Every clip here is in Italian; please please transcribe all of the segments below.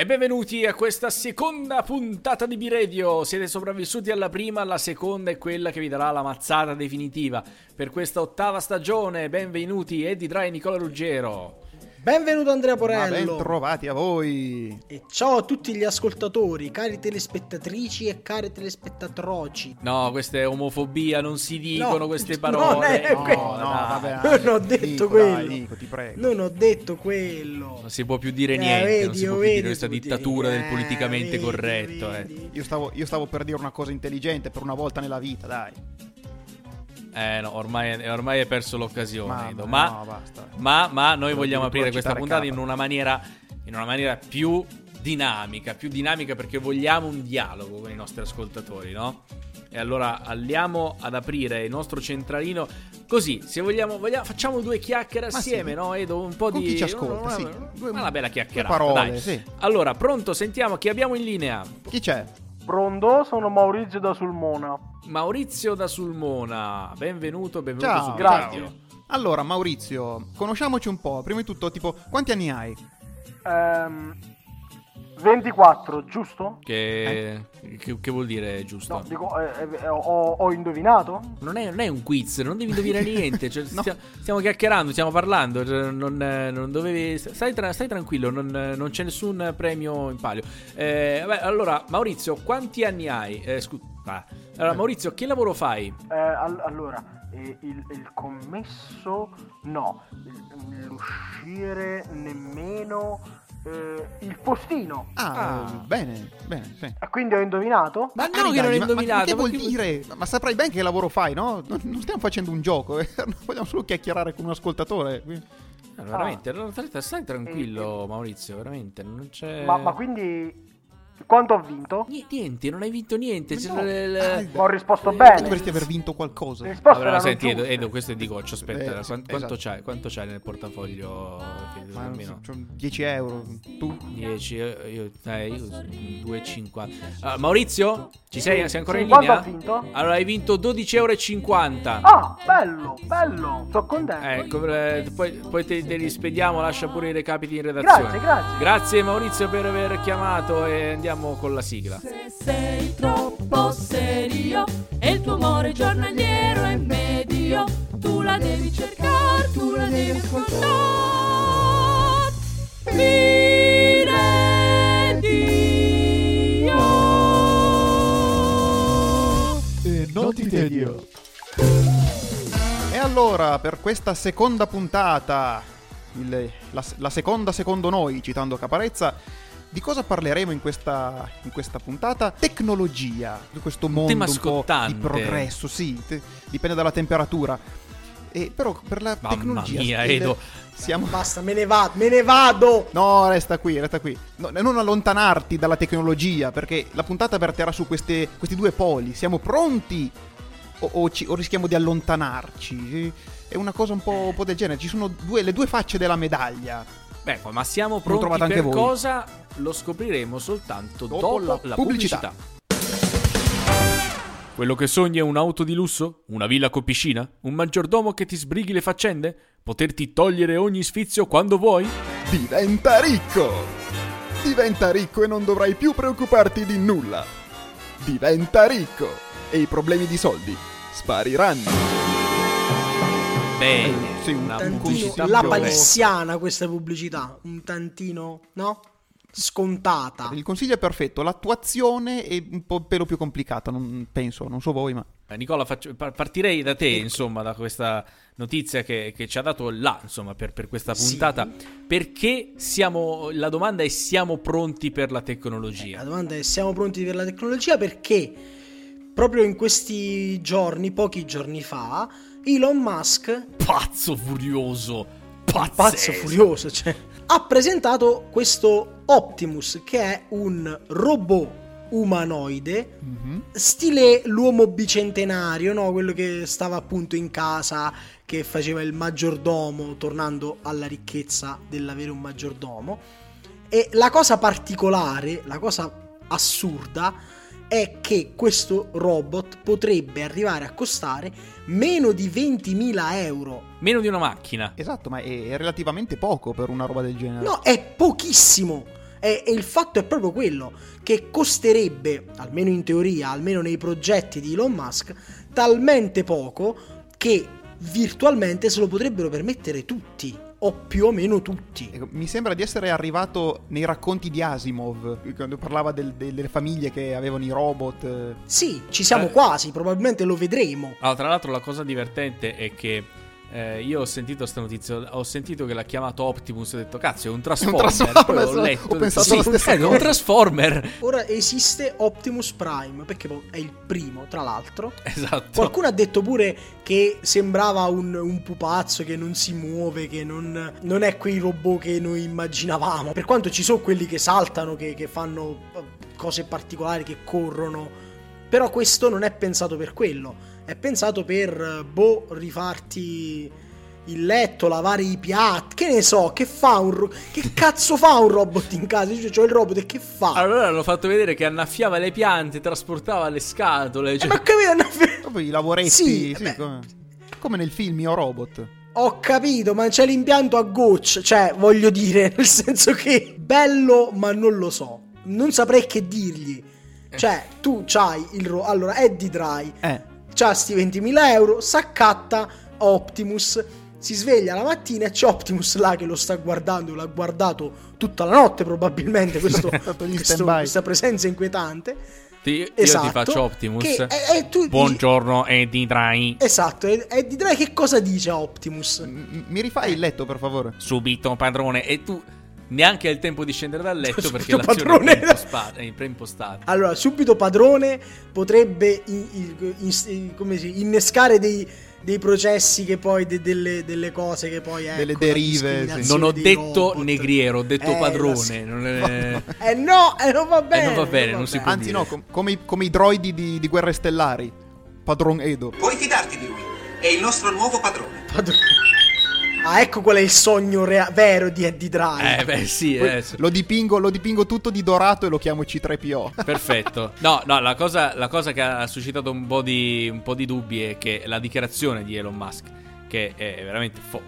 E benvenuti a questa seconda puntata di B-Radio. Siete sopravvissuti alla prima, la seconda è quella che vi darà la mazzata definitiva per questa ottava stagione. Benvenuti Eddie Dry e Nicola Ruggero. Benvenuto Andrea Porello. Ben trovati a voi. E ciao a tutti gli ascoltatori, cari telespettatrici e care telespettatroci. No, questa è omofobia, non si dicono No, queste non parole. è No, que- no, vabbè. Non ho detto Nico, quello. Dai, Nico, ti prego. Non ho detto quello. Non si può più dire Eh, niente, vedi, non si può oh, più dire questa tu, dittatura vedi, del eh, politicamente vedi, corretto. eh. Io stavo, io stavo per dire una cosa intelligente per una volta nella vita, dai. Eh no, ormai, ormai hai perso l'occasione. Edo. Ma, no, basta. ma, ma noi vogliamo aprire questa puntata in una maniera, in una maniera più dinamica, più dinamica perché vogliamo un dialogo con i nostri ascoltatori, no? E allora andiamo ad aprire il nostro centralino così, se vogliamo, vogliamo- facciamo due chiacchiere Ma assieme, sì. no? Edo, un po' Con di chi ci ascolta, una, sì. una- una bella chiacchierata, parole, dai. sì. Allora, pronto, sentiamo chi abbiamo in linea. Chi c'è? Pronto? Sono Maurizio da Sulmona. Maurizio da Sulmona, benvenuto, benvenuto Ciao. su Grazie. Radio. Allora, Maurizio, conosciamoci un po'. Prima di tutto, tipo, quanti anni hai? Ehm, 24, giusto? Che, che, che vuol dire giusto? No, dico, eh, eh, ho, ho indovinato? Non è, non è un quiz, non devi indovinare niente. Cioè, No. stia- stiamo chiacchierando, stiamo parlando. cioè, non, eh, non dovevi. Stai, tra- stai tranquillo, non, eh, non c'è nessun premio in palio. Eh, vabbè, allora, Maurizio, quanti anni hai? Eh, scu- ah. Allora, Maurizio, che lavoro fai? Eh, al- allora, eh, il, il commesso no, l'uscire nemmeno, eh, il postino. Ah, Ah. bene, bene, sì. Ah, Quindi ho indovinato? Ma no, che non hai ma- ma indovinato. che vuol dire? Ma, ma saprai ben che lavoro fai, no? Non, non stiamo facendo un gioco, eh. vogliamo solo chiacchierare con un ascoltatore. quindi- Ah, veramente, allora, stai, stai tranquillo, Maurizio, veramente. Non c'è. Ma, ma quindi quanto ho vinto? Ni- Niente, non hai vinto niente. No. il- Ah, Ho risposto Tu bene. dovresti aver vinto qualcosa. Le risposte Allora, senti, Edo. Edo, questo è di goccio. Aspetta, Eh, sì, quan- quanto, esatto. c'hai, quanto c'hai nel portafoglio? Ma so, c'ho 10 euro. Tu? 10, io, io, eh, io 2,50. Ah, Maurizio, ci sei? Sei ancora Sì, in quanto linea? ho vinto? Allora, hai vinto 12,50 euro. Ah, bello, bello, sono contento. Ecco, eh, poi, poi te, te li spediamo, lascia pure i recapiti in redazione. Grazie, grazie. Grazie Maurizio per aver chiamato e andiamo con la sigla. Se sei troppo serio e il tuo amore giornaliero è medio, tu la devi cercare, tu la devi ascoltare. Miredio. E non ti tedio. E allora, per questa seconda puntata, il- la, la seconda secondo noi, citando Caparezza, di cosa parleremo in questa, in questa puntata? Tecnologia, di questo mondo un po' scottante. di progresso, sì, te- dipende dalla temperatura. E però per la Mamma tecnologia... mia, il- Edo. Siamo... Basta, me ne vado, me ne vado. No, resta qui, resta qui. No, non allontanarti dalla tecnologia, perché la puntata verterà su queste- questi due poli. Siamo pronti o, o ci- o rischiamo di allontanarci? È una cosa un po', un po' del genere. Ci sono due- le due facce della medaglia. Beh, ma siamo pronti per anche voi. cosa? Lo scopriremo soltanto dopo, Dopo la, la pubblicità. pubblicità. Quello che sogni è un'auto di lusso? Una villa con piscina? Un maggiordomo che ti sbrighi le faccende? Poterti togliere ogni sfizio quando vuoi? Diventa ricco! Diventa ricco e non dovrai più preoccuparti di nulla. Diventa ricco e i problemi di soldi spariranno. Bene, Sì, un una tantino pubblicità la palissiana questa pubblicità, un tantino, no? Scontata. Il consiglio è perfetto, l'attuazione è un po' pelo più complicata, non penso, non so voi, ma... Eh, Nicola, faccio- par- partirei da te, insomma, da questa notizia che, che ci ha dato là, insomma, per, per questa Sì. puntata. Perché siamo. La domanda è: siamo pronti per la La tecnologia? domanda è: siamo pronti per la tecnologia? Perché proprio in questi giorni, pochi giorni fa, Elon Musk Pazzo furioso! pazzo Pazzesco! furioso, cioè, ha presentato questo Optimus che è un robot umanoide Mhm. stile l'uomo bicentenario, no? quello che stava appunto in casa, che faceva il maggiordomo, tornando alla ricchezza dell'avere un maggiordomo. E la cosa particolare, la cosa assurda, è che questo robot potrebbe arrivare a costare meno di 20.000 euro. Meno di una macchina. Esatto, ma è, relativamente poco per una roba del genere. No, è pochissimo. E, e il fatto è proprio quello, che costerebbe, almeno in teoria, almeno nei progetti di Elon Musk, talmente poco che virtualmente se lo potrebbero permettere tutti, o più o meno tutti. Ecco, Mi sembra di essere arrivato nei racconti di Asimov, quando parlava del- del- delle famiglie che avevano i robot. eh. Sì, ci siamo Eh. quasi, probabilmente lo vedremo. Ah, tra l'altro la cosa divertente è che eh, io ho sentito sta notizia, ho sentito che l'ha chiamato Optimus e ho detto cazzo è un Transformer, Transformer, poi ho letto ho pensato sì, la stessa è un cosa. Transformer, Ora esiste Optimus Prime, perché poi è il primo, tra l'altro. esatto. Qualcuno ha detto pure che sembrava un, un pupazzo che non si muove, che non, non è quei robot che noi immaginavamo. Per quanto ci sono quelli che saltano, che, che fanno eh, cose particolari, che corrono. Però questo non è pensato per quello. È pensato per, eh, boh, rifarti il letto, lavare i piatti. Che ne so, che fa un ro- Che cazzo fa un robot in casa? Cioè, c'ho il robot e che fa? Allora hanno fatto vedere che annaffiava le piante, trasportava le scatole, Eh, cioè- ma capito? No, Proprio i lavoretti, Sì, sì, beh. come, come nel film Io Robot. Ho capito, ma c'è l'impianto a goccia, cioè voglio dire, nel senso che bello, ma non lo so. Non saprei che dirgli. Cioè, tu c'hai il ro- allora Eddie Dry, Eh, c'ha sti 20.000 euro, s'accatta Optimus, si sveglia la mattina e c'è Optimus là che lo sta guardando, l'ha guardato tutta la notte probabilmente questo, questo- questa presenza inquietante. Ti- io Esatto, ti faccio Optimus. che- e- e tu dici- Buongiorno Eddie Dry. Esatto, e Eddie Dry che cosa dice a Optimus? m- mi rifai il letto, per favore? Subito padrone e tu neanche hai il tempo di scendere dal letto Subito, perché l'azione padrone. è preimposta- è preimpostata. Allora, subito padrone potrebbe in- in- in- come si- innescare dei, dei processi che poi, de- delle, delle cose che poi ecco, Delle derive, sì. Non ho detto robot. negriero, ho detto Eh, padrone. non è- Eh no, eh, non va bene. non va bene, non si può. Anzi, dire. no, com- come, i, come i droidi di, di Guerre Stellari. Padron Edo. Puoi fidarti di lui. È il nostro nuovo padrone. Padrone. Ah, ecco qual è il sogno rea- vero di Eddie Dry. Eh beh sì, Poi adesso. lo, dipingo, lo dipingo tutto di dorato e lo chiamo C3PO. Perfetto. No, no, la cosa, la cosa che ha suscitato un po, di, un po' di dubbi è che la dichiarazione di Elon Musk, che è veramente... fo-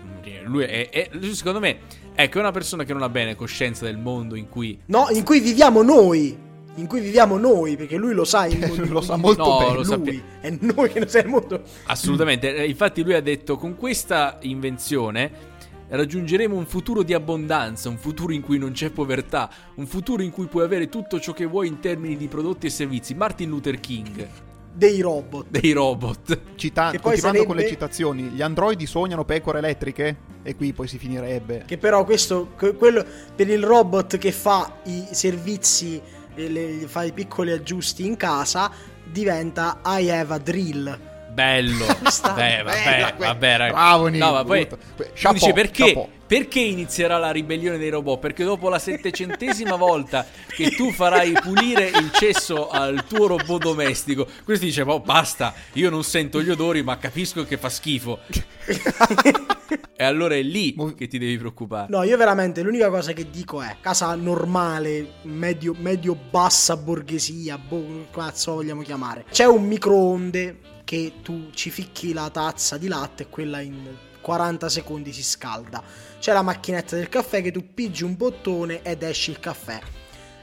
lui è, è- secondo me, ecco, è una persona che non ha bene coscienza del mondo in cui... No, in cui viviamo noi. In cui viviamo noi, perché lui lo sa il mondo. Lo sa molto No, bene. lo lui. È noi che non siamo il mondo. Assolutamente. Eh, Infatti lui ha detto, con questa invenzione raggiungeremo un futuro di abbondanza, un futuro in cui non c'è povertà, un futuro in cui puoi avere tutto ciò che vuoi in termini di prodotti e servizi. Martin Luther King, Dei robot. dei robot. Cita- continuando con sarebbe- le citazioni, gli androidi sognano pecore elettriche? E qui poi si finirebbe. Che però questo, que- quello per il robot che fa i servizi, le- fa i piccoli aggiusti in casa, diventa I have a drill. Bello. Beh, vabbè, vabbè, ragazzi. Bravo, No, ma poi chapeau, dici perché? chapeau. Perché inizierà la ribellione dei robot? Perché dopo la settecentesima volta che tu farai pulire il cesso al tuo robot domestico, questo dice, oh basta, io non sento gli odori ma capisco che fa schifo. e allora è lì che ti devi preoccupare. No, io veramente l'unica cosa che dico è casa normale, medio, medio bassa borghesia, boh, cazzo vogliamo chiamare. C'è un microonde che tu ci ficchi la tazza di latte e quella in 40 secondi si scalda. C'è la macchinetta del caffè che tu pigi un bottone ed esci il caffè.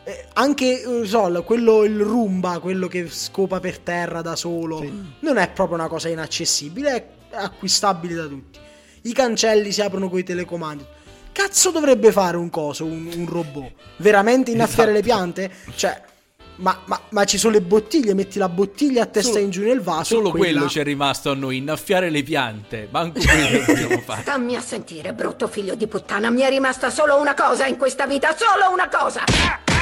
Eh, anche so, quello il rumba, quello che scopa per terra da solo, Sì. non è proprio una cosa inaccessibile, è acquistabile da tutti. I cancelli si aprono con i telecomandi. Cazzo dovrebbe fare un coso, un, un robot? Veramente innaffiare le piante? Cioè, ma, ma- ma ci sono le bottiglie, metti la bottiglia a testa Solo- in giù nel vaso. Solo quella- quello ci è rimasto a noi, innaffiare le piante. Manco quello dobbiamo fare. Stammi a sentire, brutto figlio di puttana. Mi è rimasta solo una cosa in questa vita, solo una cosa.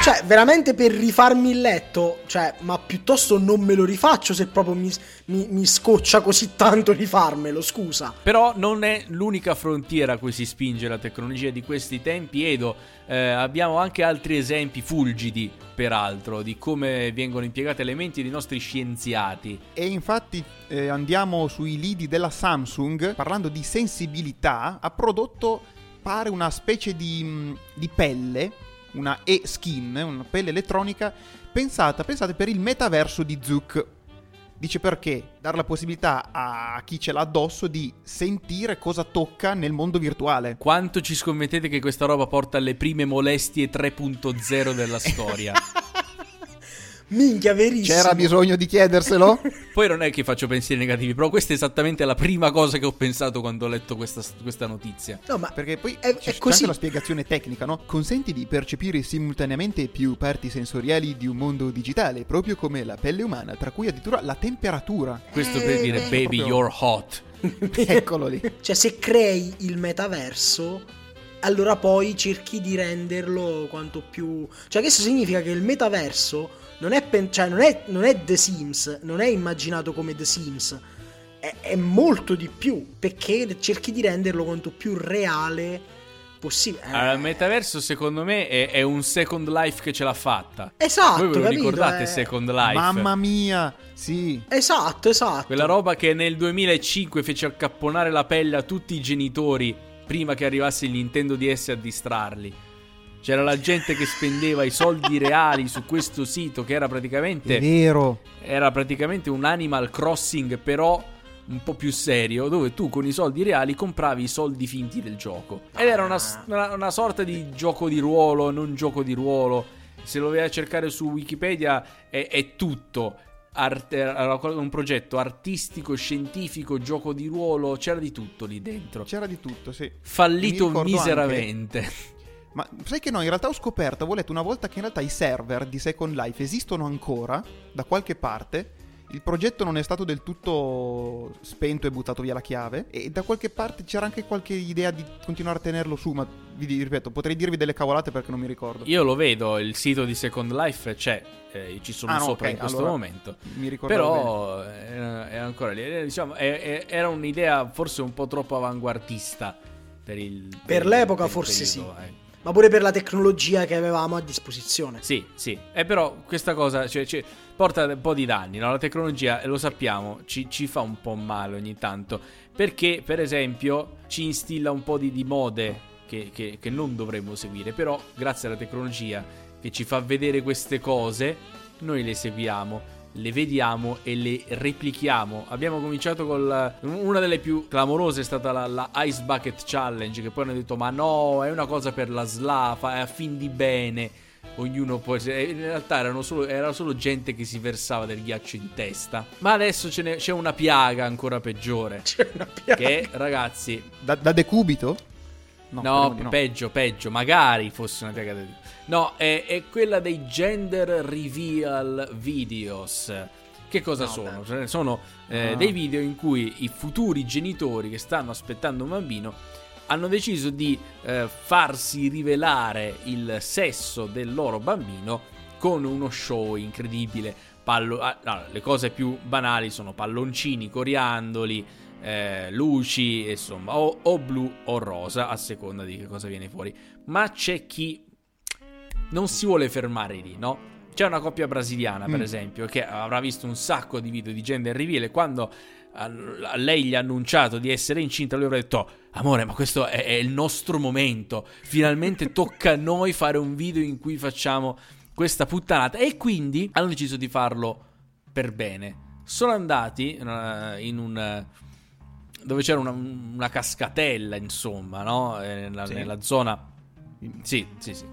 Cioè, veramente per rifarmi il letto, cioè, ma piuttosto non me lo rifaccio se proprio mi, mi- mi scoccia così tanto rifarmelo, scusa. Però non è l'unica frontiera a cui si spinge la tecnologia di questi tempi, Edo. Eh, abbiamo anche altri esempi fulgidi, peraltro, di come vengono impiegati elementi dei nostri scienziati. E infatti eh, andiamo sui lidi della Samsung, parlando di sensibilità, ha prodotto, pare, una specie di, mh, di pelle, una e-skin, una pelle elettronica, pensata, pensate, per il metaverso di Zuck. Dice perché dare la possibilità a chi ce l'ha addosso di sentire cosa tocca nel mondo virtuale. Quanto ci scommettete che questa roba porta alle prime molestie 3.0 della storia? Minchia, verissimo. C'era bisogno di chiederselo? Poi non è che faccio pensieri negativi, però questa è esattamente la prima cosa che ho pensato quando ho letto questa, questa notizia. No, ma Perché poi È- c'è è c'è così. anche la spiegazione tecnica, no? Consenti di percepire simultaneamente più parti sensoriali di un mondo digitale, proprio come la pelle umana, tra cui addirittura la temperatura. Questo per Eh, dire eh, baby proprio- you're hot. Eccolo lì. Cioè, se crei il metaverso, allora poi cerchi di renderlo quanto più. Cioè, questo significa che il metaverso non è, pen- cioè, non è, non è The Sims, non è immaginato come The Sims, è, è molto di più. Perché cerchi di renderlo quanto più reale possibile. Eh, Allora, il metaverso, secondo me, è, è un Second Life che ce l'ha fatta. Esatto, Voi ve lo capito? ricordate Eh, Second Life? Mamma mia, sì. Esatto, esatto. Quella roba che nel 2005 fece accapponare la pelle a tutti i genitori prima che arrivasse il Nintendo DS a distrarli. C'era la gente che spendeva i soldi reali su questo sito che era È praticamente vero. era praticamente un Animal Crossing però un po' più serio dove tu con i soldi reali compravi i soldi finti del gioco ed era una, una- una sorta di gioco di ruolo non gioco di ruolo se lo vai a cercare su Wikipedia è, è tutto Art- era un progetto artistico, scientifico, gioco di ruolo, c'era di tutto lì dentro. C'era di tutto, sì. Fallito miseramente. Ma sai che no, in realtà ho scoperto, avevo letto una volta che in realtà i server di Second Life esistono ancora da qualche parte. Il progetto non è stato del tutto spento e buttato via la chiave. E da qualche parte c'era anche qualche idea di continuare a tenerlo su. Ma vi ripeto, potrei dirvi delle cavolate perché non mi ricordo. Io lo vedo, il sito di Second Life c'è, eh, ci sono Ah, no, sopra ok, in questo allora momento. Mi ricordavo bene. Però eh, è ancora lì. Eh, Diciamo, è- è- era un'idea forse un po' troppo avanguardista per il Per il- l'epoca il forse periodo, sì. eh. Ma pure per la tecnologia che avevamo a disposizione. Sì, sì. E però questa cosa cioè, cioè, porta un po' di danni. no? La tecnologia, lo sappiamo, ci, ci fa un po' male ogni tanto. Perché, per esempio, ci instilla un po' di, di mode che, che- che non dovremmo seguire. Però, grazie alla tecnologia che ci fa vedere queste cose, noi le seguiamo. Le vediamo e le replichiamo. Abbiamo cominciato con una delle più clamorose è stata la, la Ice Bucket Challenge. Che poi hanno detto: Ma no, è una cosa per la slafa, è a fin di bene ognuno poi se- in realtà erano solo, era solo gente che si versava del ghiaccio in testa ma adesso c'è una piaga ancora peggiore C'è una piaga. che ragazzi Da, da decubito? No, di no. peggio peggio magari fosse una piaga del- no è, è quella dei gender reveal videos che cosa No, sono? beh. Cioè, sono eh, Ah. dei video in cui i futuri genitori che stanno aspettando un bambino hanno deciso di eh, farsi rivelare il sesso del loro bambino con uno show incredibile. Pallo- ah, no, le cose più banali sono palloncini, coriandoli, eh, luci, insomma, o, o blu o rosa, a seconda di che cosa viene fuori. Ma c'è chi non si vuole fermare lì, no? C'è una coppia brasiliana, per Mm. esempio, che avrà visto un sacco di video di gender reveal e quando a lei gli ha annunciato di essere incinta, lui avrà detto: Amore, ma questo è, è il nostro momento. Finalmente tocca a noi fare un video in cui facciamo questa puttanata. E quindi hanno deciso di farlo per bene. Sono andati eh, in un. Dove c'era una, una cascatella, insomma, no? Eh, Nella, Sì. nella zona. Sì, sì, sì.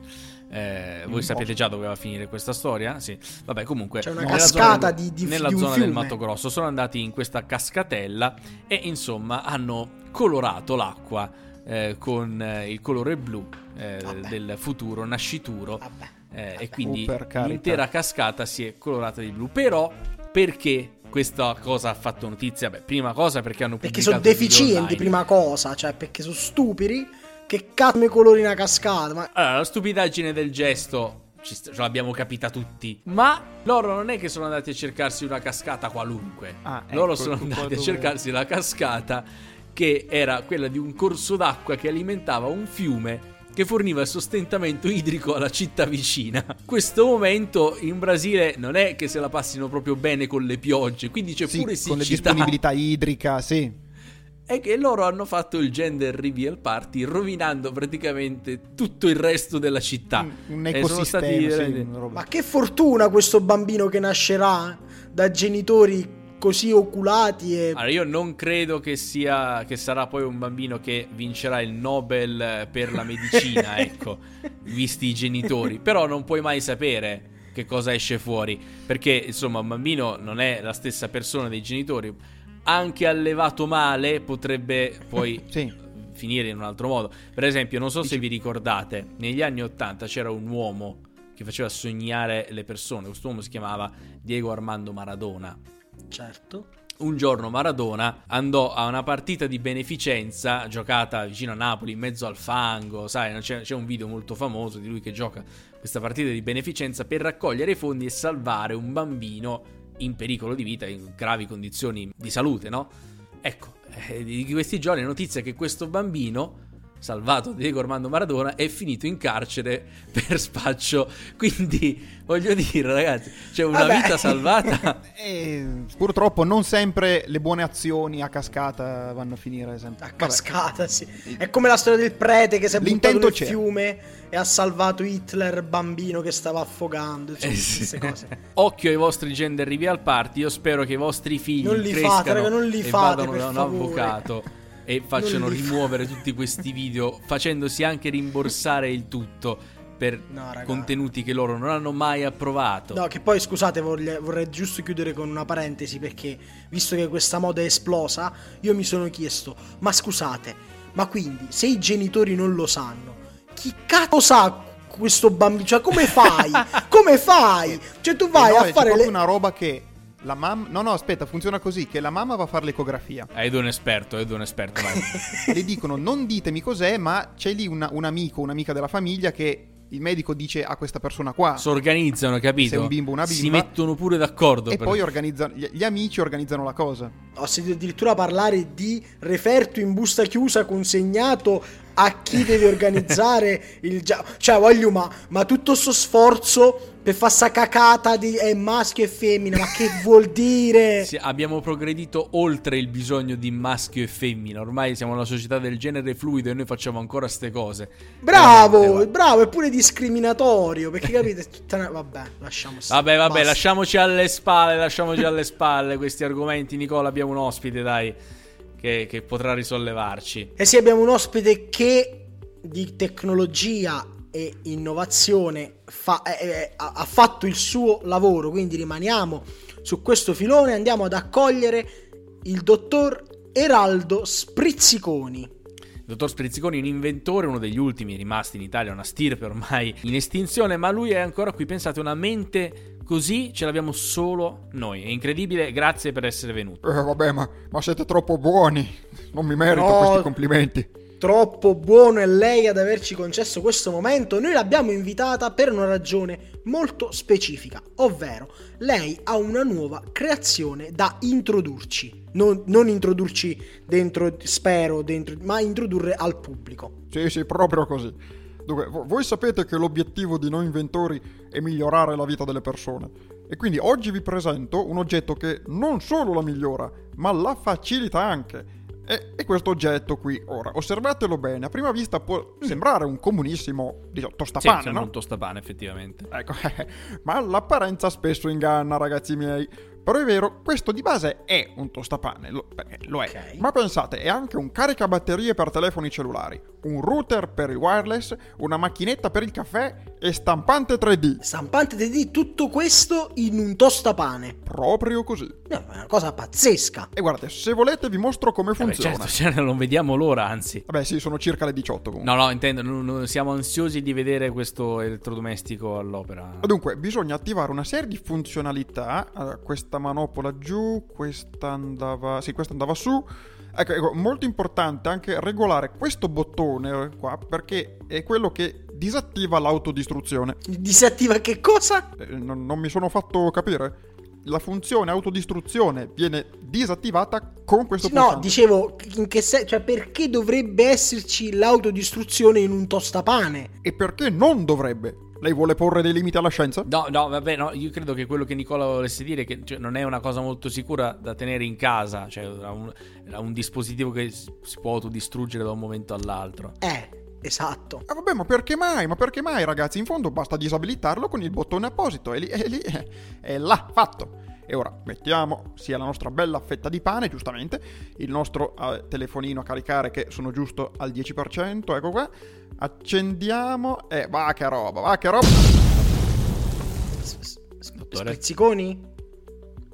Eh, voi sapete già dove va a finire questa storia? Sì. Vabbè, comunque. C'è una nella cascata zona- di- di- Nella di zona del fiume. Mato Grosso. Sono andati in questa cascatella e insomma hanno colorato l'acqua eh, con eh, il colore blu eh, Vabbè. del futuro nascituro. Vabbè. Eh, e quindi Oh, l'intera cascata si è colorata di blu. Però perché questa cosa ha fatto notizia? Beh, prima cosa perché hanno Perché pubblicato sono il video deficienti, prima cosa. Cioè, perché sono stupidi. Che cazzo mi colori una cascata? Ma Allora, la stupidaggine del gesto ci st- ce l'abbiamo capita tutti. Ma loro non è che sono andati a cercarsi una cascata qualunque. Ah, loro ecco, sono qua andati a cercarsi la cascata che era quella di un corso d'acqua che alimentava un fiume che forniva il sostentamento idrico alla città vicina. Questo momento in Brasile non è che se la passino proprio bene con le piogge, quindi c'è Sì, pure con le siccità. disponibilità idrica, sì. È che loro hanno fatto il gender reveal party rovinando praticamente tutto il resto della città. Un- un E sono stati ecosistema, sì. Ma che fortuna questo bambino che nascerà da genitori così oculati e... Allora, io non credo che sia che sarà poi un bambino che vincerà il Nobel per la medicina, ecco, visti i genitori. Però non puoi mai sapere che cosa esce fuori, perché insomma un bambino non è la stessa persona dei genitori. Anche allevato male potrebbe poi Sì. finire in un altro modo. Per esempio, non so se vi ricordate, negli anni 80 c'era un uomo che faceva sognare le persone. Quest'uomo si chiamava Diego Armando Maradona. Certo. Un giorno Maradona andò a una partita di beneficenza giocata vicino a Napoli, in mezzo al fango, sai, c'è, c'è un video molto famoso di lui che gioca questa partita di beneficenza per raccogliere fondi e salvare un bambino in pericolo di vita, in gravi condizioni di salute, no? Ecco, eh, di questi giorni è notizia che questo bambino, salvato Diego Armando Maradona, è finito in carcere per spaccio. Quindi, voglio dire, ragazzi, c'è una Vabbè. vita salvata. E purtroppo non sempre le buone azioni a cascata vanno a finire sempre. A Vabbè. cascata, sì. È come la storia del prete che si è buttato nel c'è. fiume e ha salvato Hitler bambino che stava affogando. Insomma, Eh sì. queste cose. Occhio ai vostri gender reveal party. Io spero che i vostri figli Non li crescano fate, raga, non li e fate, vadano per da un favore. avvocato e facciano rimuovere tutti questi video, facendosi anche rimborsare il tutto per No, contenuti che loro non hanno mai approvato. No, che poi scusate, vorrei, vorrei giusto chiudere con una parentesi perché visto che questa moda è esplosa, io mi sono chiesto, ma scusate, ma quindi se i genitori non lo sanno, chi cazzo sa questo bambino? Cioè come fai? come fai? Cioè tu vai Eh no, a fare proprio le... una roba che la mamma... No, no, aspetta, funziona così, che la mamma va a fare l'ecografia. È un esperto, Edo è un esperto, vai. Le dicono non ditemi cos'è, ma c'è lì una- un amico, un'amica della famiglia che il medico dice a questa persona qua. Si organizzano, capito? Se è un bimbo una Si bimba. mettono pure d'accordo. e per- poi organizzano, gli, gli amici organizzano la cosa. Ho sentito addirittura parlare di referto in busta chiusa consegnato a chi deve organizzare il gioco. Cioè, voglio, ma, ma tutto sto sforzo per fare sta cacata di è maschio e femmina, ma che vuol dire? Sì, abbiamo progredito oltre il bisogno di maschio e femmina. Ormai siamo una società del genere fluido e noi facciamo ancora ste cose. Bravo, Veramente, va. bravo, è pure discriminatorio, perché capite? Tutta una- Vabbè, lasciamo stare. Vabbè, vabbè, Basta. lasciamoci alle spalle, lasciamoci alle spalle questi argomenti. Nicola, abbiamo un ospite, dai, che, che potrà risollevarci. E sì, abbiamo un ospite che di tecnologia e innovazione fa- eh, eh, ha fatto il suo lavoro, quindi rimaniamo su questo filone, andiamo ad accogliere il dottor Eraldo Sprizziconi. Il dottor Sprizziconi è un inventore, uno degli ultimi rimasti in Italia, una stirpe ormai in estinzione, ma lui è ancora qui. Pensate, una mente così ce l'abbiamo solo noi. È incredibile, grazie per essere venuto. Eh, vabbè, ma, ma siete troppo buoni. Non mi merito No. questi complimenti. Troppo buono è lei ad averci concesso questo momento. Noi l'abbiamo invitata per una ragione molto specifica, ovvero lei ha una nuova creazione da introdurci. Non, non introdurci dentro, spero, dentro, ma introdurre al pubblico. Sì, sì, proprio così. Dunque, vo- voi sapete che l'obiettivo di noi inventori è migliorare la vita delle persone. E quindi oggi vi presento un oggetto che non solo la migliora, ma la facilita anche. E, e questo oggetto qui, ora, osservatelo bene, a prima vista può sembrare un comunissimo, diciamo, Sì, tostapane, sembra no? un tostapane, effettivamente. Ecco, ma l'apparenza spesso inganna, ragazzi miei. Però è vero, questo di base è un tostapane, lo, beh, lo è. Ok. Ma pensate, è anche un caricabatterie per telefoni cellulari, un router per il wireless, una macchinetta per il caffè e stampante 3D. Stampante 3D, tutto questo in un tostapane. Proprio così. Eh, È una cosa pazzesca. E guardate, se volete vi mostro come Vabbè, funziona. certo, cioè, non vediamo l'ora, anzi. Vabbè, sì, sono circa le 18 comunque. No, no, intendo, non- non- siamo ansiosi di vedere questo elettrodomestico all'opera. Dunque, bisogna attivare una serie di funzionalità. Allora, questa manopola giù, questa andava. Sì, questa andava su. Ecco, ecco, molto importante anche regolare questo bottone qua perché è quello che disattiva l'autodistruzione. Disattiva che cosa? Eh, non, non mi sono fatto capire. La funzione autodistruzione viene disattivata con questo No, pulsante. dicevo, in che se- cioè perché dovrebbe esserci l'autodistruzione in un tostapane? E perché non dovrebbe? Lei vuole porre dei limiti alla scienza? No, no, vabbè, no, io credo che quello che Nicola volesse dire è che cioè, non è una cosa molto sicura da tenere in casa, cioè un, un dispositivo che si può autodistruggere da un momento all'altro. Eh, esatto. Ah, vabbè, ma perché mai? Ma perché mai, ragazzi? In fondo basta disabilitarlo con il bottone apposito. E lì, e lì è là, fatto. E ora mettiamo sia la nostra bella fetta di pane, giustamente, il nostro eh, telefonino a caricare che sono giusto al 10%, ecco qua. Accendiamo e va che roba, va che roba. Dottore? Sprizziconi?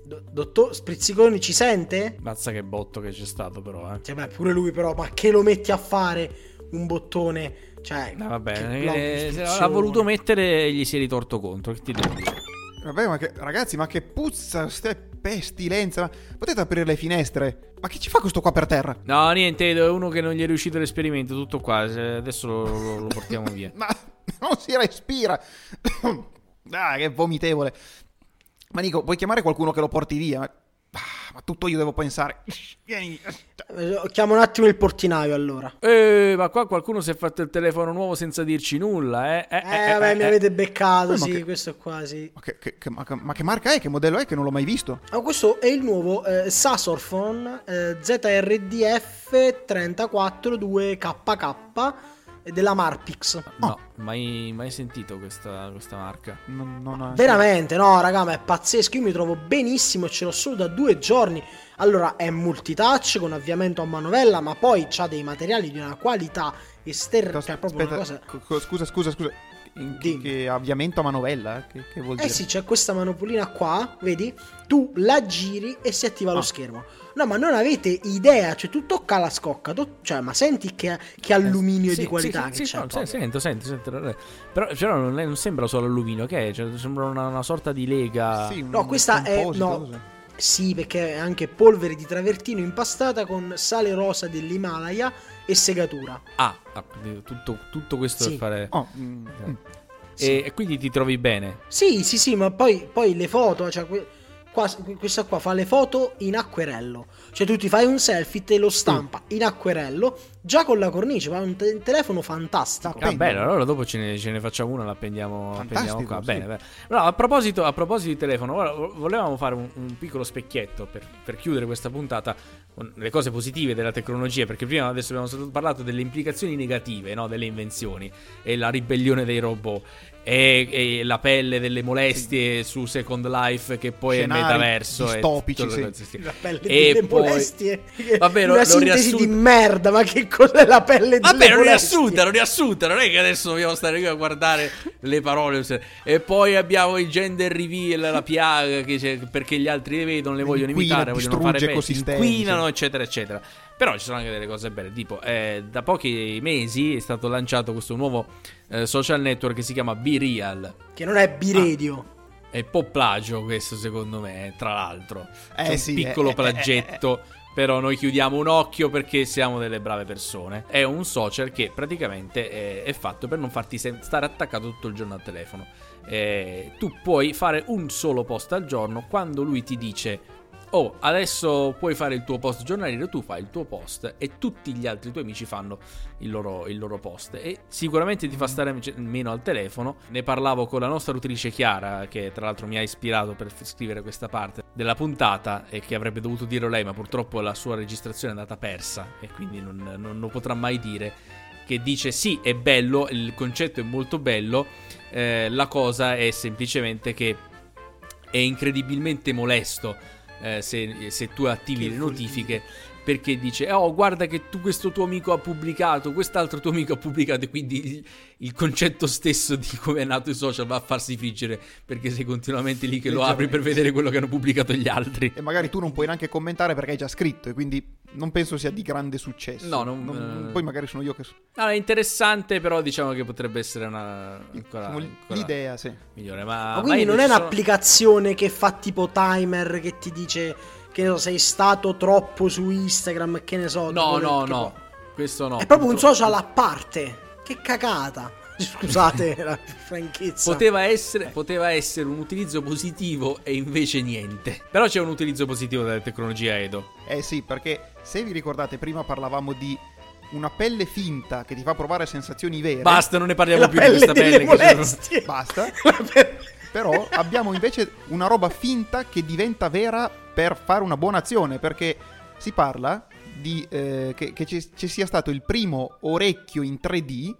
Do- dottor Sprizziconi ci sente? Mazza che botto che c'è stato però, eh. Cioè, beh, pure lui però, ma che lo metti a fare un bottone? Cioè, No, vabbè, che eh, se istruzione. l'ha voluto mettere e gli si è ritorto contro. Che ti devo dire? Vabbè, ma che, ragazzi, ma che puzza, ste pestilenza. Potete aprire le finestre? Ma che ci fa questo qua per terra? No, niente, è uno che non gli è riuscito l'esperimento, tutto qua. Adesso lo, lo- lo portiamo via. Ma non si respira. ah, che vomitevole. Ma Nico, puoi chiamare qualcuno che lo porti via? Ma, tutto io devo pensare. Vieni. Eh, Chiamo un attimo il portinaio allora. Eh, ma qua qualcuno si è fatto il telefono nuovo senza dirci nulla, eh? Eh, Eh, vabbè, mi avete beccato, sì, che- questo qua, sì. Ma che, che- che- ma che- ma che marca è? Che modello è? Che non l'ho mai visto. Ah, questo è il nuovo eh, Sasorphone eh, ZRDF 342KK della Marpix. No, mai, mai sentito questa, questa marca. Non, non Veramente, no, raga, ma è pazzesco. Io mi trovo benissimo e ce l'ho solo da due giorni. Allora, è multitouch con avviamento a manovella, ma poi ha dei materiali di una qualità esterna. Aspetta, Cioè, proprio una cosa. co- co- scusa, scusa, scusa. In- Dimmi. che avviamento a manovella? Che, che vuol Eh dire? sì, c'è questa manopolina qua, vedi? Tu la giri e si attiva lo Ah. schermo. No, ma non avete idea, cioè tu tocca la scocca, tu- cioè, ma senti che, che alluminio Eh, Sì, di qualità sì, che sì, c'è. no, sì, sento, sento, sento. Però, però non, è- non sembra solo alluminio, che è? Cioè, sembra una, una sorta di lega. Sì, No, questa è- no. Sì, perché è anche polvere di travertino impastata con sale rosa dell'Himalaya e segatura. Ah, ah, tutto, tutto questo Sì. per fare. Oh, mm, mm. E, e quindi ti trovi bene. Sì, sì, sì, ma poi, poi le foto, cioè qua- questa qua fa le foto in acquerello. Cioè tu ti fai un selfie, te lo stampa in acquerello, già con la cornice, ma è un te- telefono fantastico. Ah, bello, allora dopo ce ne, ce ne facciamo una, l'appendiamo, appendiamo qua. sì. Bene, bene. No, a, proposito, a proposito di telefono, volevamo fare un, un piccolo specchietto per, per chiudere questa puntata con le cose positive della tecnologia, perché prima adesso abbiamo parlato delle implicazioni negative no, delle invenzioni e la ribellione dei robot. E, e la pelle delle molestie su Second Life che poi Scenari è metaverso e distopici, le sì. sì. La pelle E poi- molestie. Vabbè, lo- Una lo sintesi riassunto- di merda, ma che cos'è la pelle delle Vabbè, molestie? riassunta, lo riassunta, non è che adesso dobbiamo stare qui a guardare le parole. E poi abbiamo il gender reveal, la piaga, perché gli altri le vedono, le vogliono Inquina, imitare, vogliono fare pezzi, inquinano, eccetera, eccetera. Però ci sono anche delle cose belle, tipo eh, da pochi mesi è stato lanciato questo nuovo eh, social network che si chiama Be Real. Che non è biredio. È un po' plagio questo secondo me, tra l'altro. Eh C'è un sì, piccolo eh, eh, plagetto. Però noi chiudiamo un occhio perché siamo delle brave persone. È un social che praticamente è, è fatto per non farti stare attaccato tutto il giorno al telefono. Eh, tu puoi fare un solo post al giorno quando lui ti dice Oh, adesso puoi fare il tuo post giornaliero, tu fai il tuo post e tutti gli altri tuoi amici fanno il loro, il loro post. E sicuramente ti fa stare me- meno al telefono. Ne parlavo con la nostra autrice Chiara, che tra l'altro mi ha ispirato per scrivere questa parte della puntata e che avrebbe dovuto dirlo lei, ma purtroppo la sua registrazione è andata persa e quindi non, non lo potrà mai dire. Che dice sì, è bello, il concetto è molto bello, eh, la cosa è semplicemente che è incredibilmente molesto eh, se, se tu attivi le notifiche perché dice oh guarda che tu questo tuo amico ha pubblicato quest'altro tuo amico ha pubblicato e quindi il, il concetto stesso di come è nato il social va a farsi friggere perché sei continuamente lì che lo apri per vedere quello che hanno pubblicato gli altri E magari tu non puoi neanche commentare perché hai già scritto e quindi non penso sia di grande successo. No, non- eh. Poi magari sono io che... no, è interessante però diciamo che potrebbe essere una ancora, ancora l'idea, sì. migliore ma, Ma quindi ma non è sono- un'applicazione che fa tipo timer che ti dice che ne so, sei stato troppo su Instagram, che ne so. no no no può- questo no È proprio un social a parte. Che cagata. Scusate la franchezza. Poteva essere, poteva essere un utilizzo positivo e invece niente. Però c'è un utilizzo positivo della tecnologia Edo. Eh sì, perché se vi ricordate prima parlavamo di una pelle finta che ti fa provare sensazioni vere. Basta, non ne parliamo la più di questa pelle. che sono-. Basta. La pelle- Però abbiamo invece una roba finta che diventa vera per fare una buona azione, perché si parla di eh, che, che ci, ci sia stato il primo orecchio in 3D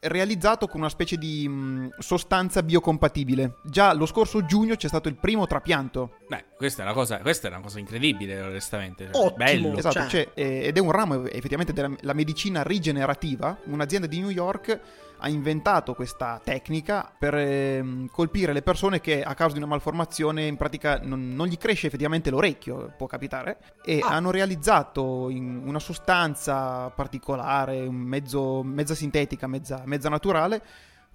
realizzato con una specie di mh, sostanza biocompatibile. Già lo scorso giugno c'è stato il primo trapianto. Beh, questa è una cosa, questa è una cosa incredibile, onestamente. Ottimo. Bello. Esatto. Esatto, cioè- c'è, eh, ed è un ramo effettivamente della la medicina rigenerativa. Un'azienda di New York ha inventato questa tecnica per ehm, colpire le persone che a causa di una malformazione in pratica non, non gli cresce effettivamente l'orecchio, può capitare, e Ah. hanno realizzato una sostanza particolare, mezzo, mezza sintetica, mezza, mezza naturale,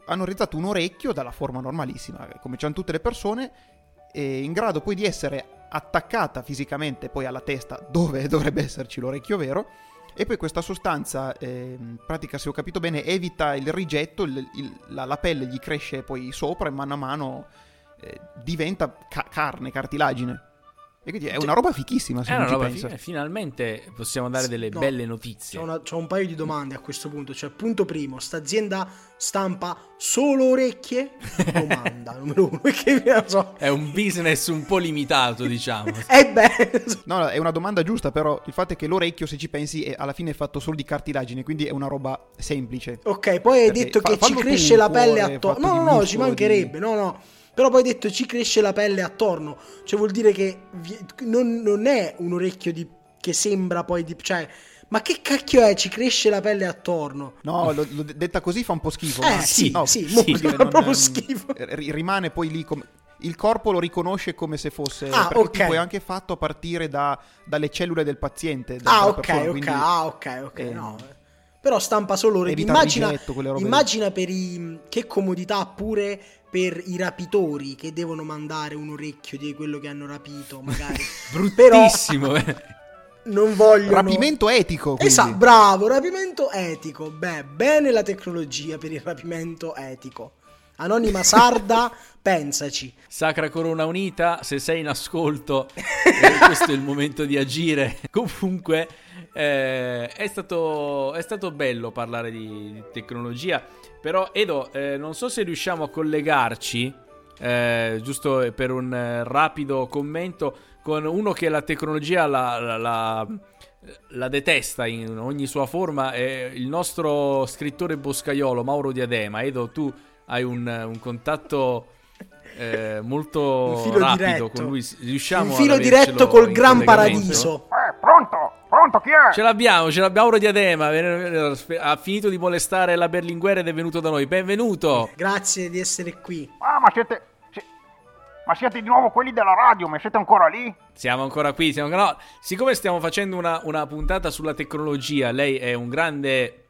hanno realizzato un orecchio dalla forma normalissima, come hanno tutte le persone, in grado poi di essere attaccata fisicamente poi alla testa dove dovrebbe esserci l'orecchio vero e poi questa sostanza eh, in pratica se ho capito bene evita il rigetto il- il- la, la pelle gli cresce poi sopra e mano a mano eh, diventa ca- carne cartilagine e quindi è una roba fichissima se È una roba pensa fi- finalmente possiamo dare delle No, belle notizie. c'ho un paio di domande a questo punto. Cioè, punto primo, sta azienda stampa solo orecchie? Domanda numero uno. Perché non so. È un business un po' limitato, diciamo. Eh beh, No, è una domanda giusta, però il fatto è che l'orecchio, se ci pensi, è, alla fine è fatto solo di cartilagine, quindi è una roba semplice. ok, poi hai Perché detto fa- che ci cresce la pelle attorno. No, no, no, ci mancherebbe. di- No, no. Però poi hai detto ci cresce la pelle attorno. Cioè, vuol dire che vi- non, non è un orecchio di, che sembra poi di. Cioè, ma che cacchio è? Ci cresce la pelle attorno. No, lo- lo- detta così fa un po' schifo. Eh, ma- sì, no, sì, molto- dire, fa proprio ehm, schifo. ri- Rimane poi lì come... Il corpo lo riconosce come se fosse... Ah, perché ok. tipo è anche fatto a partire da- dalle cellule del paziente. da- Ah, della ok, persona, ok, quindi- ah, ok, ok. ehm, no. Però stampa solo orecchie. Immagina, rigetto, immagina per i. Che comodità pure per i rapitori che devono mandare un orecchio di quello che hanno rapito, magari. Bruttissimo. eh. non vogliono. Rapimento etico, quindi. Esatto, bravo, rapimento etico. Beh, bene la tecnologia per il rapimento etico. Anonima sarda, pensaci. Sacra Corona Unita, se sei in ascolto, eh, questo è il momento di agire. Comunque, eh, è, stato, è stato bello parlare di, di tecnologia. Però, Edo, eh, non so se riusciamo a collegarci, eh, giusto per un eh, rapido commento, con uno che la tecnologia la, la- la- la detesta in ogni sua forma, è il nostro scrittore boscaiolo Mauro Diadema. Edo, tu hai un, un contatto eh, molto Un rapido diretto. con lui. Riusciamo Un filo diretto col Gran? Paradiso. Pronto? Chi è? Ce l'abbiamo, ce l'abbiamo Mauro Diadema. Ha finito di molestare la Berlinguer ed è venuto da noi. Benvenuto. Grazie di essere qui. Ah, ma siete... si- Ma siete di nuovo quelli della radio, ma siete ancora lì? Siamo ancora qui. Siamo... No, siccome stiamo facendo una, una puntata sulla tecnologia, lei è un grande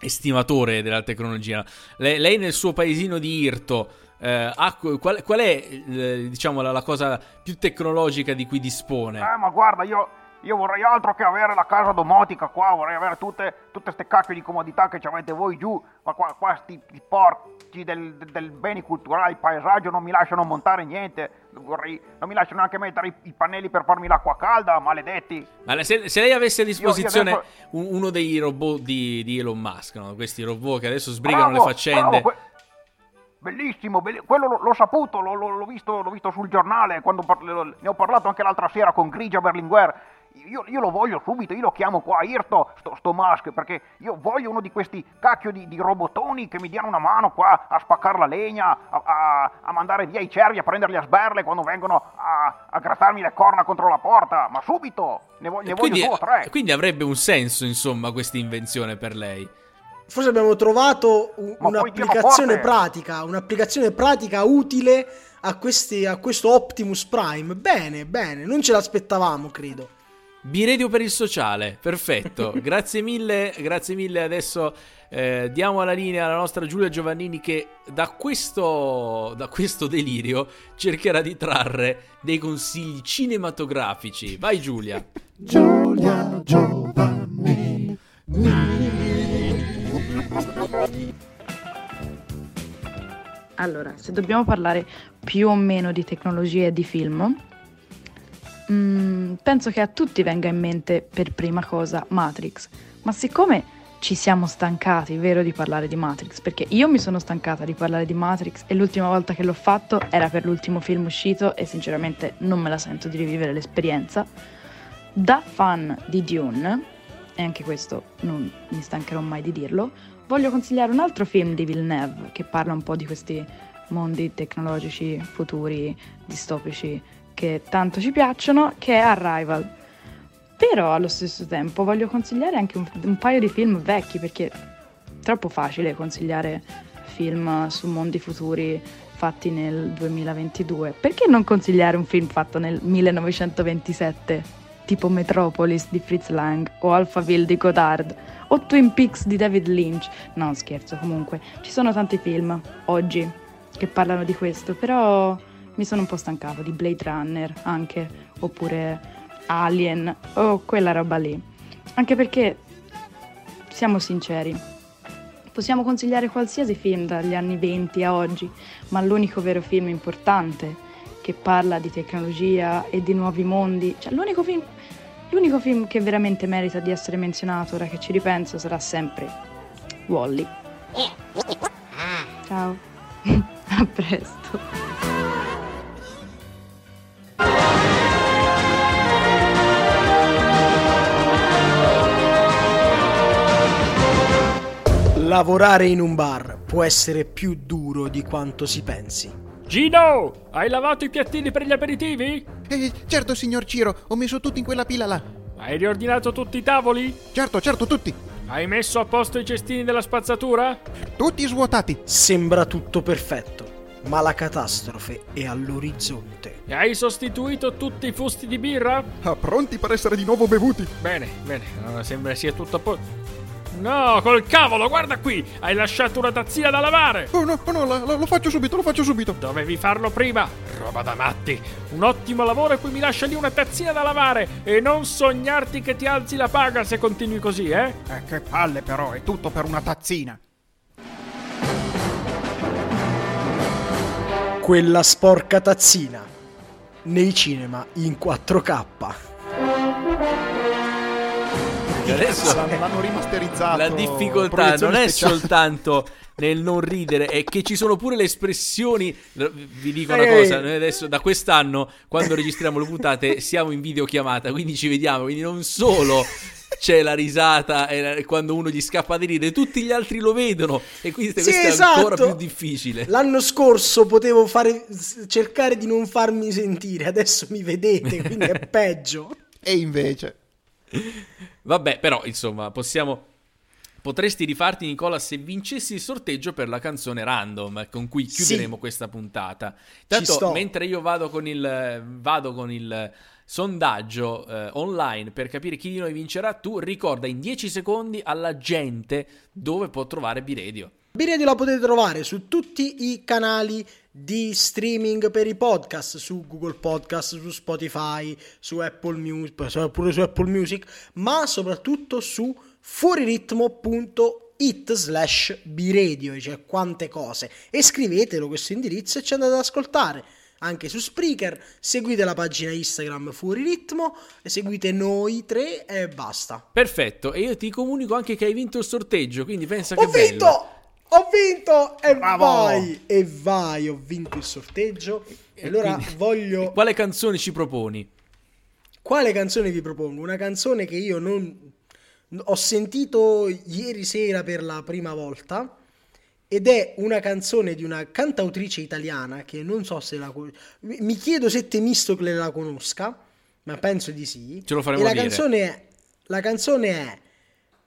estimatore della tecnologia. Lei, lei nel suo paesino di Irto. eh, ha- qual, qual è eh, diciamo la, la cosa più tecnologica di cui dispone? Eh, ma guarda, io, io vorrei altro che avere la casa domotica qua, vorrei avere tutte, tutte ste cacchio di comodità che ci avete voi giù, ma qua, qua sti sti porci del, del, del beni culturali, il paesaggio non mi lasciano montare niente, vorrei, non mi lasciano neanche mettere i, i pannelli per farmi l'acqua calda, maledetti. Ma se, se lei avesse a disposizione adesso- un- uno dei robot di, di Elon Musk, no? questi robot che adesso sbrigano Bravo, le faccende. bravo, que- Bellissimo, belli- quello l'ho, l'ho saputo, l'ho, l'ho- l'ho visto, l'ho visto sul giornale, quando par- ne ho parlato anche l'altra sera con Grigia Berlinguer. Io, io lo voglio subito, io lo chiamo qua Irto, sto, sto Musk, perché io voglio uno di questi cacchio di, di robotoni che mi diano una mano qua a spaccare la legna, a, a- a mandare via i cervi, a prenderli a sberle quando vengono a, a grattarmi le corna contro la porta, ma subito, ne, vo- ne voglio quindi, due o tre. quindi avrebbe un senso, insomma, questa invenzione per lei. Forse abbiamo trovato un- un'applicazione pratica, un'applicazione pratica utile a, questi, a questo Optimus Prime. Bene, bene, non ce l'aspettavamo, credo. Biredio per il sociale, perfetto. grazie mille, grazie mille. Adesso eh, diamo la linea alla nostra Giulia Giovannini che da questo, da questo delirio cercherà di trarre dei consigli cinematografici. Vai Giulia. Giulia Giovanni. Allora, se dobbiamo parlare più o meno di tecnologia e di film, mm, penso che a tutti venga in mente per prima cosa Matrix. Ma siccome ci siamo stancati, vero, di parlare di Matrix, perché io mi sono stancata di parlare di Matrix e l'ultima volta che l'ho fatto era per l'ultimo film uscito e sinceramente non me la sento di rivivere l'esperienza. Da fan di Dune, e anche questo non mi stancherò mai di dirlo, voglio consigliare un altro film di Villeneuve che parla un po' di questi mondi tecnologici futuri distopici che tanto ci piacciono, che è Arrival. Però allo stesso tempo voglio consigliare anche un, un paio di film vecchi perché è troppo facile consigliare film su mondi futuri fatti nel 2022. Perché non consigliare un film fatto nel 1927? Tipo Metropolis di Fritz Lang o Alphaville di Godard o Twin Peaks di David Lynch. No, scherzo, comunque. Ci sono tanti film oggi che parlano di questo, però mi sono un po' stancato di Blade Runner anche, oppure Alien o quella roba lì. Anche perché, siamo sinceri, possiamo consigliare qualsiasi film dagli anni 20 a oggi, ma l'unico vero film importante che parla di tecnologia e di nuovi mondi, cioè l'unico film, l'unico film che veramente merita di essere menzionato, ora che ci ripenso, sarà sempre Wally. Ciao, a presto. Lavorare in un bar può essere più duro di quanto si pensi. Gino, hai lavato i piattini per gli aperitivi? Eh, certo, signor Ciro, ho messo tutti in quella pila là. Hai riordinato tutti i tavoli? Certo, certo, tutti. Hai messo a posto i cestini della spazzatura? Tutti svuotati. Sembra tutto perfetto, ma la catastrofe è all'orizzonte. E hai sostituito tutti i fusti di birra? Ah, pronti per essere di nuovo bevuti. Bene, bene, allora sembra sia tutto a posto. No, col cavolo, guarda qui! Hai lasciato una tazzina da lavare! Oh no, oh no, la- la- lo faccio subito, lo faccio subito. Dovevi farlo prima! Roba da matti! Un ottimo lavoro e poi mi lascia lì una tazzina da lavare! E non sognarti che ti alzi la paga se continui così, eh? Eh, che palle però, è tutto per una tazzina. Quella sporca tazzina. Nei cinema in 4K. Adesso L'hanno, l'hanno rimasterizzato. la difficoltà non è speciale. soltanto nel non ridere, è che ci sono pure le espressioni. Vi dico una cosa: noi adesso da quest'anno, quando registriamo le puntate, siamo in videochiamata, quindi ci vediamo. Quindi non solo c'è la risata e quando uno gli scappa di ridere, tutti gli altri lo vedono. E quindi Sì, questo è ancora esatto. più difficile. L'anno scorso potevo fare, cercare di non farmi sentire, adesso mi vedete, quindi è peggio. E invece. Vabbè, però, insomma, possiamo. Potresti rifarti, Nicola, se vincessi il sorteggio per la canzone random con cui Sì. chiuderemo questa puntata. Tanto, mentre io vado con il, vado con il sondaggio eh, online per capire chi di noi vincerà, tu ricorda in 10 secondi alla gente dove può trovare B-Radio. B-Radio la potete trovare su tutti i canali di streaming per i podcast, su Google Podcast, su Spotify, su Apple Music, pure su Apple Music, ma soprattutto su fuoriritmo.it slash B-Radio, cioè quante cose. E scrivetelo questo indirizzo e ci andate ad ascoltare. Anche su Spreaker, seguite la pagina Instagram Fuori Ritmo, e seguite noi tre e basta. Perfetto, e io ti comunico anche che hai vinto il sorteggio, quindi pensa Ho che bello. vinto! Ho vinto! E Bravo! vai! E vai, ho vinto il sorteggio. E allora quindi- voglio... Quale canzone ci proponi? Quale canzone vi propongo? Una canzone che io non... Ho sentito ieri sera per la prima volta ed è una canzone di una cantautrice italiana che non so se la... mi chiedo se Temistocle la conosca, ma penso di sì. Ce lo faremo e la dire. canzone è... La canzone è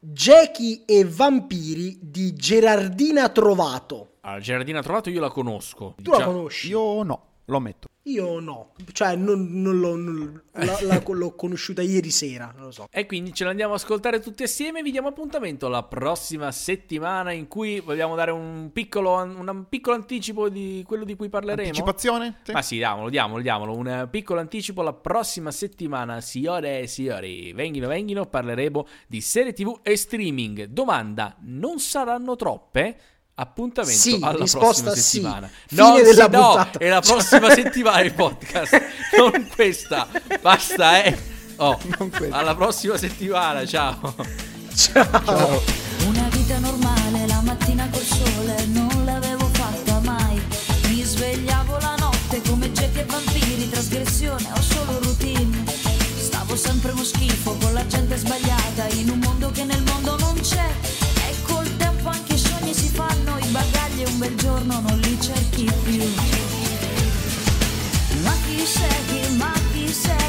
Jackie e Vampiri di Gerardina Trovato. Allora, Gerardina Trovato io la conosco. Tu la conosci? Io no, lo ammetto. Io no, cioè non, non l'ho, non- la- la- l'ho conosciuta ieri sera, non lo so. E quindi ce l'andiamo a ascoltare tutti assieme. Vi diamo appuntamento la prossima settimana in cui vogliamo dare un piccolo, un piccolo anticipo di quello di cui parleremo. Anticipazione? Sì. Ma sì, diamolo, diamolo, diamolo. Un piccolo anticipo la prossima settimana, signore e signori. Venghino, venghino, parleremo di serie TV e streaming. Domanda, non saranno troppe? Appuntamento Sì, alla prossima sì. settimana. Fine no, della sì, no, puntata. è la prossima settimana il podcast, non questa. Basta, eh. Oh, Non questa. alla prossima settimana, ciao. Ciao. Una vita normale, la mattina col sole, un bel giorno non li cerchi più. Ma chi sei, ma chi sei?